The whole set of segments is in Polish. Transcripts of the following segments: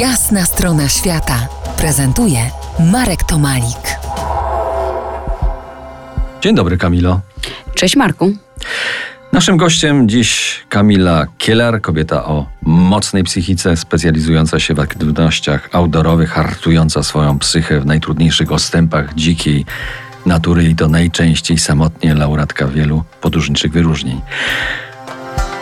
Jasna strona świata prezentuje Marek Tomalik. Dzień dobry, Kamilo. Cześć Marku. Naszym gościem dziś Kamila Kielar, kobieta o mocnej psychice, specjalizująca się w aktywnościach outdoorowych, hartująca swoją psychę w najtrudniejszych ostępach dzikiej natury i to najczęściej samotnie laureatka wielu podróżniczych wyróżnień.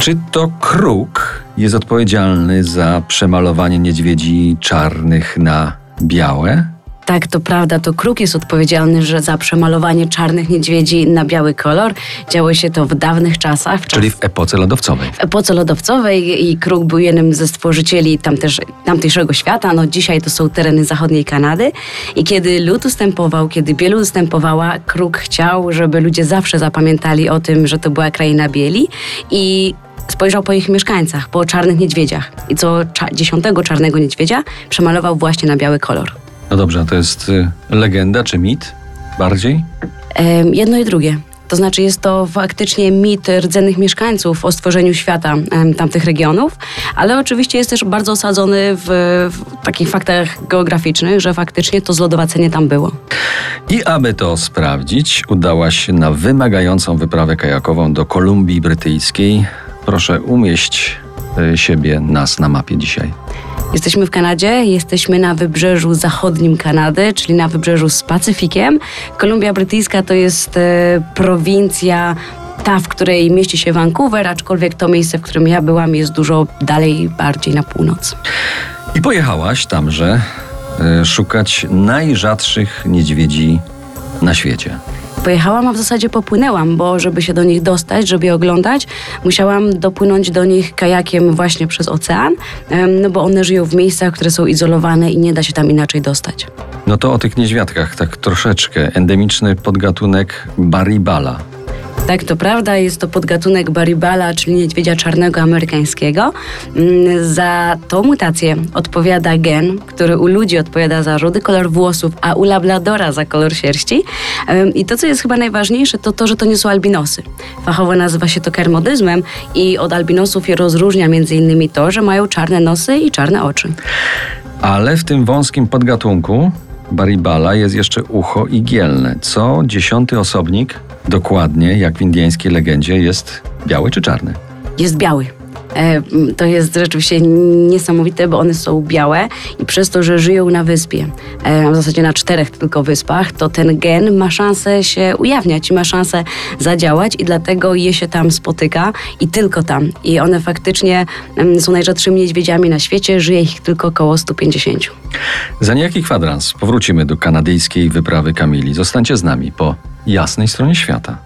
Czy to kruk jest odpowiedzialny za przemalowanie niedźwiedzi czarnych na białe? Tak, to prawda, to Kruk jest odpowiedzialny że za przemalowanie czarnych niedźwiedzi na biały kolor. Działo się to w dawnych czasach. W Czyli w epoce lodowcowej. w epoce lodowcowej i Kruk był jednym ze stworzycieli tamteż, tamtejszego świata. No dzisiaj to są tereny zachodniej Kanady. I kiedy lud ustępował, kiedy bielu ustępowała, Kruk chciał, żeby ludzie zawsze zapamiętali o tym, że to była kraina bieli i spojrzał po ich mieszkańcach, po czarnych niedźwiedziach. I co cza- dziesiątego czarnego niedźwiedzia przemalował właśnie na biały kolor. No dobrze, a to jest y, legenda czy mit? Bardziej? Jedno i drugie. To znaczy jest to faktycznie mit rdzennych mieszkańców o stworzeniu świata em, tamtych regionów, ale oczywiście jest też bardzo osadzony w, w takich faktach geograficznych, że faktycznie to zlodowacenie tam było. I aby to sprawdzić, udała się na wymagającą wyprawę kajakową do Kolumbii Brytyjskiej. Proszę umieść y, siebie, nas na mapie dzisiaj. Jesteśmy w Kanadzie, jesteśmy na wybrzeżu zachodnim Kanady, czyli na wybrzeżu z Pacyfikiem. Kolumbia Brytyjska to jest e, prowincja ta, w której mieści się Vancouver, aczkolwiek to miejsce, w którym ja byłam, jest dużo dalej, bardziej na północ. I pojechałaś tamże y, szukać najrzadszych niedźwiedzi na świecie. Pojechałam, a w zasadzie popłynęłam, bo żeby się do nich dostać, żeby je oglądać, musiałam dopłynąć do nich kajakiem właśnie przez ocean, no bo one żyją w miejscach, które są izolowane i nie da się tam inaczej dostać. No to o tych niedźwiadkach tak troszeczkę. Endemiczny podgatunek Baribala. Tak, to prawda, jest to podgatunek baribala, czyli niedźwiedzia czarnego amerykańskiego. Mm, Za tą mutację odpowiada gen, który u ludzi odpowiada za rudy kolor włosów, a u labradora za kolor sierści. I to, co jest chyba najważniejsze, to to, że to nie są albinosy. Fachowo nazywa się to kermodyzmem i od albinosów je rozróżnia między innymi to, że mają czarne nosy i czarne oczy. Ale w tym wąskim podgatunku Baribala jest jeszcze ucho igielne. Co dziesiąty osobnik, dokładnie jak w indyjskiej legendzie, jest biały czy czarny? jest biały. E, To jest rzeczywiście niesamowite, bo one są białe i przez to, że żyją na wyspie, e, w zasadzie na czterech tylko wyspach, to ten gen ma szansę się ujawniać i ma szansę zadziałać i dlatego je się tam spotyka i tylko tam. I one faktycznie em, są najrzadszymi niedźwiedziami na świecie, żyje ich tylko około 150. Za niejaki kwadrans powrócimy do kanadyjskiej wyprawy Kamili. Zostańcie z nami po jasnej stronie świata.